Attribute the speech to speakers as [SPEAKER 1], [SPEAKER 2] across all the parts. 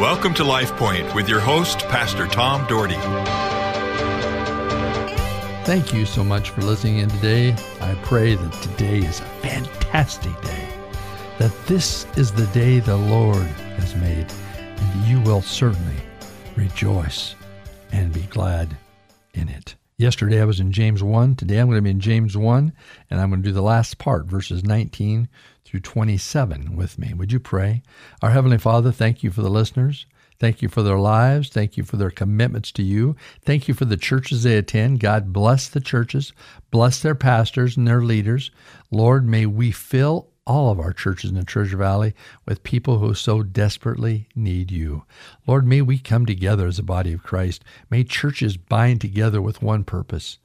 [SPEAKER 1] Welcome to Life Point with your host, Pastor Tom Dougherty.
[SPEAKER 2] Thank you so much for listening in today. I pray that today is a fantastic day, that this is the day the Lord has made, and you will certainly rejoice and be glad in it. Yesterday I was in James 1. Today I'm going to be in James 1, and I'm going to do the last part, verses 19 through 27 with me. Would you pray? Our Heavenly Father, thank you for the listeners. Thank you for their lives. Thank you for their commitments to you. Thank you for the churches they attend. God bless the churches, bless their pastors and their leaders. Lord, may we fill all of our churches in the Treasure Valley with people who so desperately need you. Lord, may we come together as a body of Christ. May churches bind together with one purpose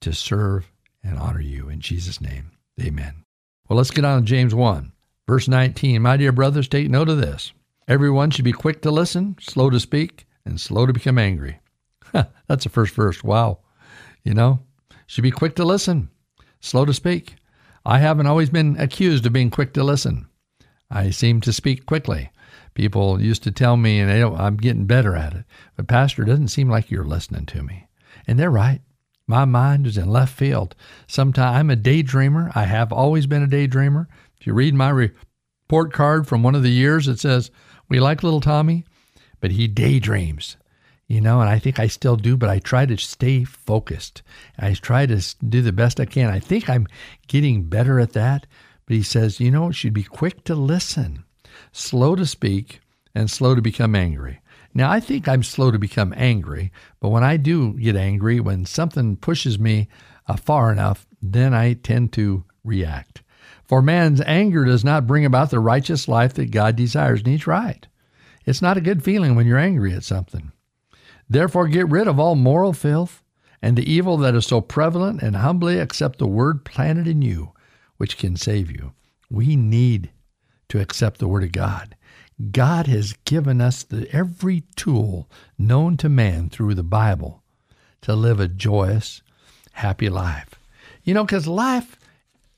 [SPEAKER 2] to serve and honor you. In Jesus' name, amen. Well, let's get on to James 1, verse 19. My dear brothers, take note of this. Everyone should be quick to listen, slow to speak, and slow to become angry. That's the first verse. Wow. You know, should be quick to listen, slow to speak. I haven't always been accused of being quick to listen. I seem to speak quickly. People used to tell me, and I'm getting better at it. But, Pastor, it doesn't seem like you're listening to me. And they're right. My mind is in left field. Sometimes I'm a daydreamer. I have always been a daydreamer. If you read my report card from one of the years, it says, We like little Tommy, but he daydreams you know, and I think I still do, but I try to stay focused. I try to do the best I can. I think I'm getting better at that. But he says, you know, should be quick to listen, slow to speak, and slow to become angry. Now, I think I'm slow to become angry, but when I do get angry, when something pushes me uh, far enough, then I tend to react. For man's anger does not bring about the righteous life that God desires, and he's right. It's not a good feeling when you're angry at something. Therefore, get rid of all moral filth and the evil that is so prevalent, and humbly accept the word planted in you, which can save you. We need to accept the word of God. God has given us the, every tool known to man through the Bible to live a joyous, happy life. You know, because life,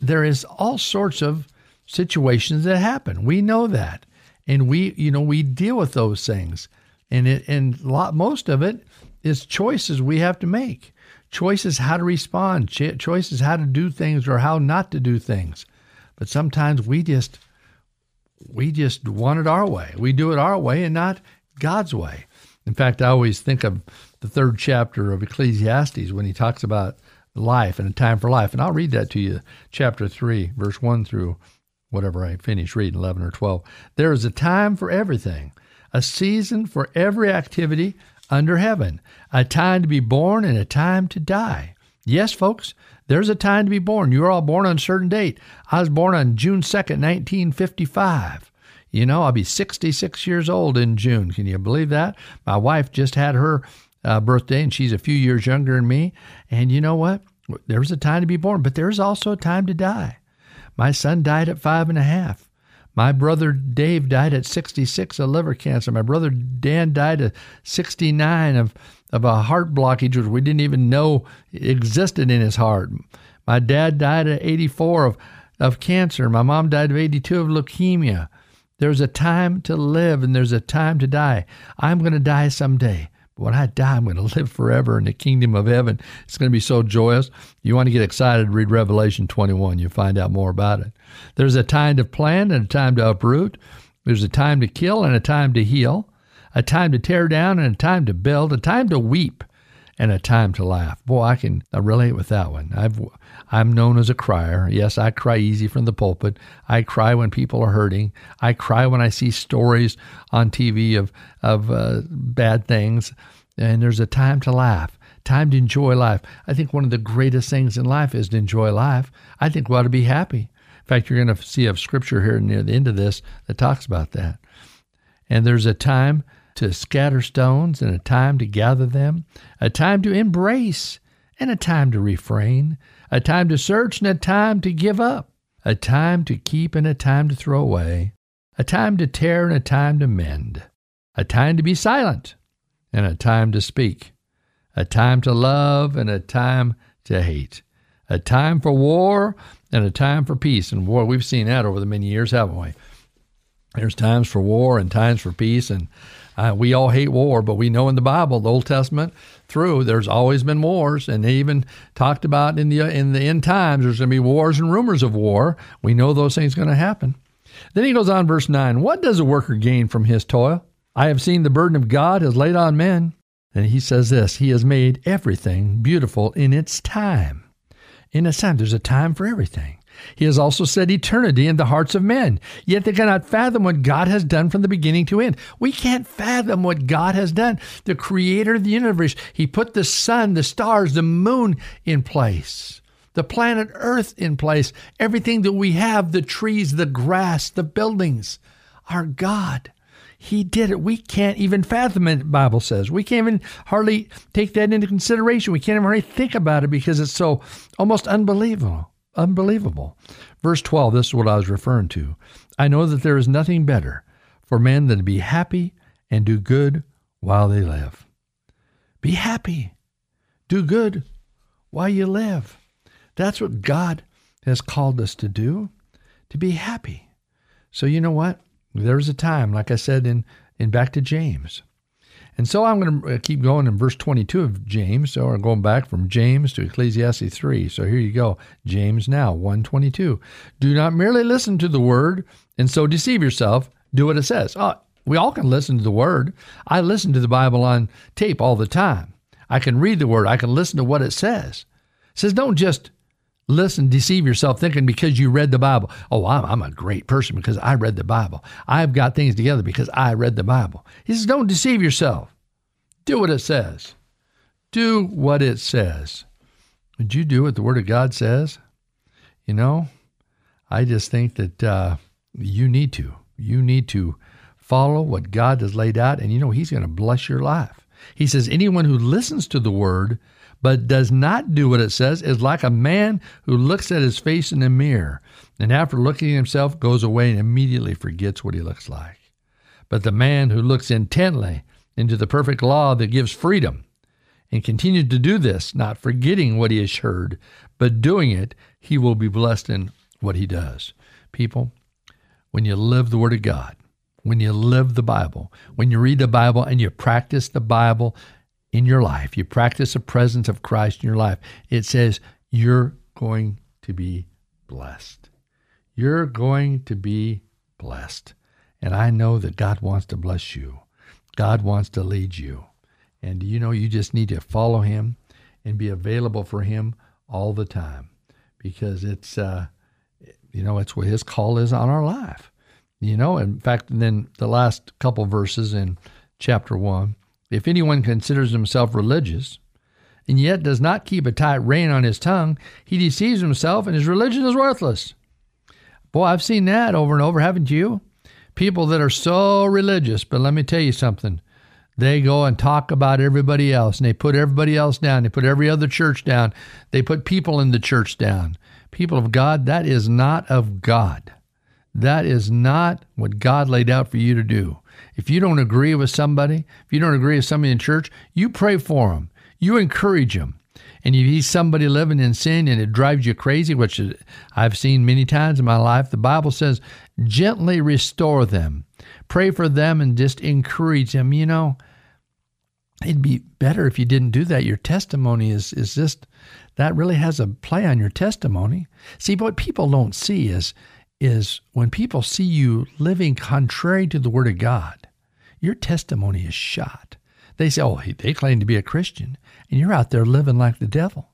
[SPEAKER 2] there is all sorts of situations that happen. We know that. And we, you know, we deal with those things and it and lot most of it is choices we have to make choices how to respond choices how to do things or how not to do things but sometimes we just we just want it our way. We do it our way and not god's way. In fact i always think of the third chapter of ecclesiastes when he talks about life and a time for life. And i'll read that to you. Chapter 3 verse 1 through whatever i finish reading 11 or 12 there is a time for everything a season for every activity under heaven, a time to be born and a time to die. Yes, folks, there's a time to be born. You're all born on a certain date. I was born on June 2nd, 1955. You know, I'll be 66 years old in June. Can you believe that? My wife just had her uh, birthday, and she's a few years younger than me. And you know what? There was a time to be born, but there's also a time to die. My son died at five and a half. My brother Dave died at 66 of liver cancer. My brother Dan died at 69 of, of a heart blockage which we didn't even know existed in his heart. My dad died at 84 of, of cancer. My mom died of 82 of leukemia. There's a time to live and there's a time to die. I'm going to die someday. When I die, I'm going to live forever in the kingdom of heaven. It's going to be so joyous. You want to get excited, read Revelation 21. You'll find out more about it. There's a time to plant and a time to uproot. There's a time to kill and a time to heal, a time to tear down and a time to build, a time to weep and a time to laugh. Boy, I can relate with that one. I've I'm known as a crier. Yes, I cry easy from the pulpit. I cry when people are hurting. I cry when I see stories on TV of of uh, bad things. And there's a time to laugh, time to enjoy life. I think one of the greatest things in life is to enjoy life. I think we ought to be happy. In fact, you're going to see a scripture here near the end of this that talks about that. And there's a time to scatter stones and a time to gather them, a time to embrace and a time to refrain, a time to search and a time to give up, a time to keep and a time to throw away, a time to tear and a time to mend, a time to be silent and a time to speak, a time to love and a time to hate, a time for war and a time for peace. And war, we've seen that over the many years, haven't we? There's times for war and times for peace, and uh, we all hate war, but we know in the Bible, the Old Testament through, there's always been wars, and they even talked about in the in the end times there's going to be wars and rumors of war. We know those things going to happen. Then he goes on, verse nine. What does a worker gain from his toil? I have seen the burden of God has laid on men, and he says this: He has made everything beautiful in its time. In a time, there's a time for everything. He has also set eternity in the hearts of men, yet they cannot fathom what God has done from the beginning to end. We can't fathom what God has done. The creator of the universe, He put the sun, the stars, the moon in place, the planet Earth in place, everything that we have the trees, the grass, the buildings. Our God. He did it. We can't even fathom it, Bible says. We can't even hardly take that into consideration. We can't even hardly think about it because it's so almost unbelievable. Unbelievable. Verse 12, this is what I was referring to. I know that there is nothing better for men than to be happy and do good while they live. Be happy. Do good while you live. That's what God has called us to do, to be happy. So you know what? There's a time, like I said in, in back to James. And so I'm going to uh, keep going in verse 22 of James. So we're going back from James to Ecclesiastes 3. So here you go. James now, 122. Do not merely listen to the word and so deceive yourself. Do what it says. Oh, we all can listen to the word. I listen to the Bible on tape all the time. I can read the word. I can listen to what it says. It says don't just listen, deceive yourself thinking because you read the Bible. Oh, I'm, I'm, a great person because I read the Bible. I've got things together because I read the Bible. He says, don't deceive yourself. Do what it says. Do what it says. Would you do what the Word of God says? You know, I just think that uh, you need to. You need to follow what God has laid out, and you know, He's going to bless your life. He says, anyone who listens to the Word but does not do what it says is like a man who looks at his face in a mirror and after looking at himself goes away and immediately forgets what he looks like. But the man who looks intently into the perfect law that gives freedom and continues to do this, not forgetting what he has heard, but doing it, he will be blessed in what he does. People, when you live the Word of God, when you live the Bible, when you read the Bible and you practice the Bible in your life, you practice the presence of Christ in your life, it says you're going to be blessed. You're going to be blessed. And I know that God wants to bless you. God wants to lead you. And you know, you just need to follow Him and be available for Him all the time because it's, uh, you know, it's what His call is on our life. You know, in fact, then the last couple verses in chapter 1 if anyone considers himself religious and yet does not keep a tight rein on his tongue, he deceives himself and his religion is worthless. Boy, I've seen that over and over, haven't you? People that are so religious, but let me tell you something. They go and talk about everybody else and they put everybody else down. They put every other church down. They put people in the church down. People of God, that is not of God. That is not what God laid out for you to do. If you don't agree with somebody, if you don't agree with somebody in church, you pray for them. You encourage them. And if see somebody living in sin and it drives you crazy, which I've seen many times in my life, the Bible says, gently restore them. Pray for them and just encourage them. You know, it'd be better if you didn't do that. Your testimony is, is just, that really has a play on your testimony. See, what people don't see is, is when people see you living contrary to the Word of God, your testimony is shot. They say, oh, they claim to be a Christian, and you're out there living like the devil.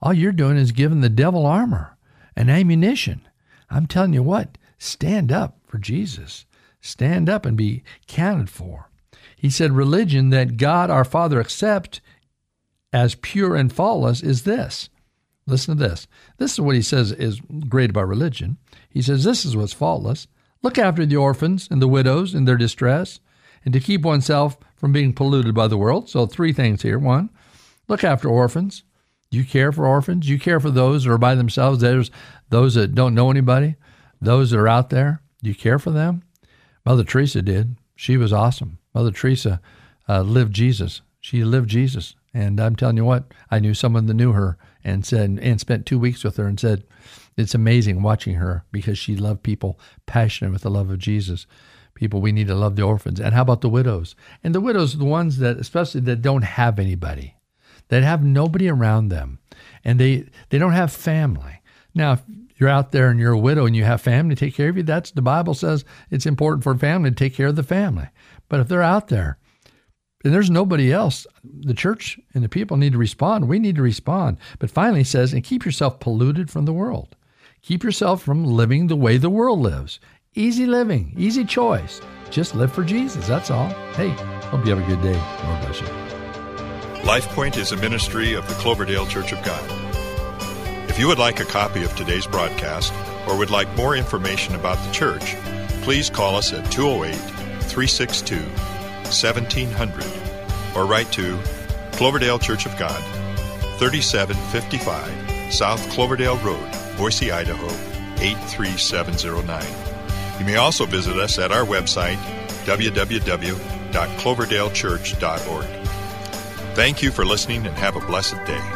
[SPEAKER 2] All you're doing is giving the devil armor and ammunition. I'm telling you what, stand up for Jesus. Stand up and be counted for. He said, religion that God our Father accepts as pure and faultless is this. Listen to this. This is what he says is great about religion. He says, This is what's faultless. Look after the orphans and the widows in their distress, and to keep oneself from being polluted by the world. So, three things here. One, look after orphans. You care for orphans. You care for those that are by themselves. There's those that don't know anybody, those that are out there. Do you care for them. Mother Teresa did. She was awesome. Mother Teresa uh, lived Jesus. She lived Jesus. And I'm telling you what, I knew someone that knew her and said and spent two weeks with her and said, it's amazing watching her because she loved people passionate with the love of Jesus. people we need to love the orphans. And how about the widows? And the widows are the ones that, especially that don't have anybody, that have nobody around them, and they they don't have family. Now, if you're out there and you're a widow and you have family to take care of you, that's the Bible says it's important for family to take care of the family. But if they're out there and there's nobody else, the church and the people need to respond. We need to respond. But finally, he says, and keep yourself polluted from the world. Keep yourself from living the way the world lives. Easy living, easy choice. Just live for Jesus. That's all. Hey, hope you have a good day. Lord bless you.
[SPEAKER 1] LifePoint is a ministry of the Cloverdale Church of God. If you would like a copy of today's broadcast or would like more information about the church, please call us at 208 362 1700 or write to Cloverdale Church of God, 3755 South Cloverdale Road, Boise, Idaho 83709. You may also visit us at our website, www.cloverdalechurch.org. Thank you for listening and have a blessed day.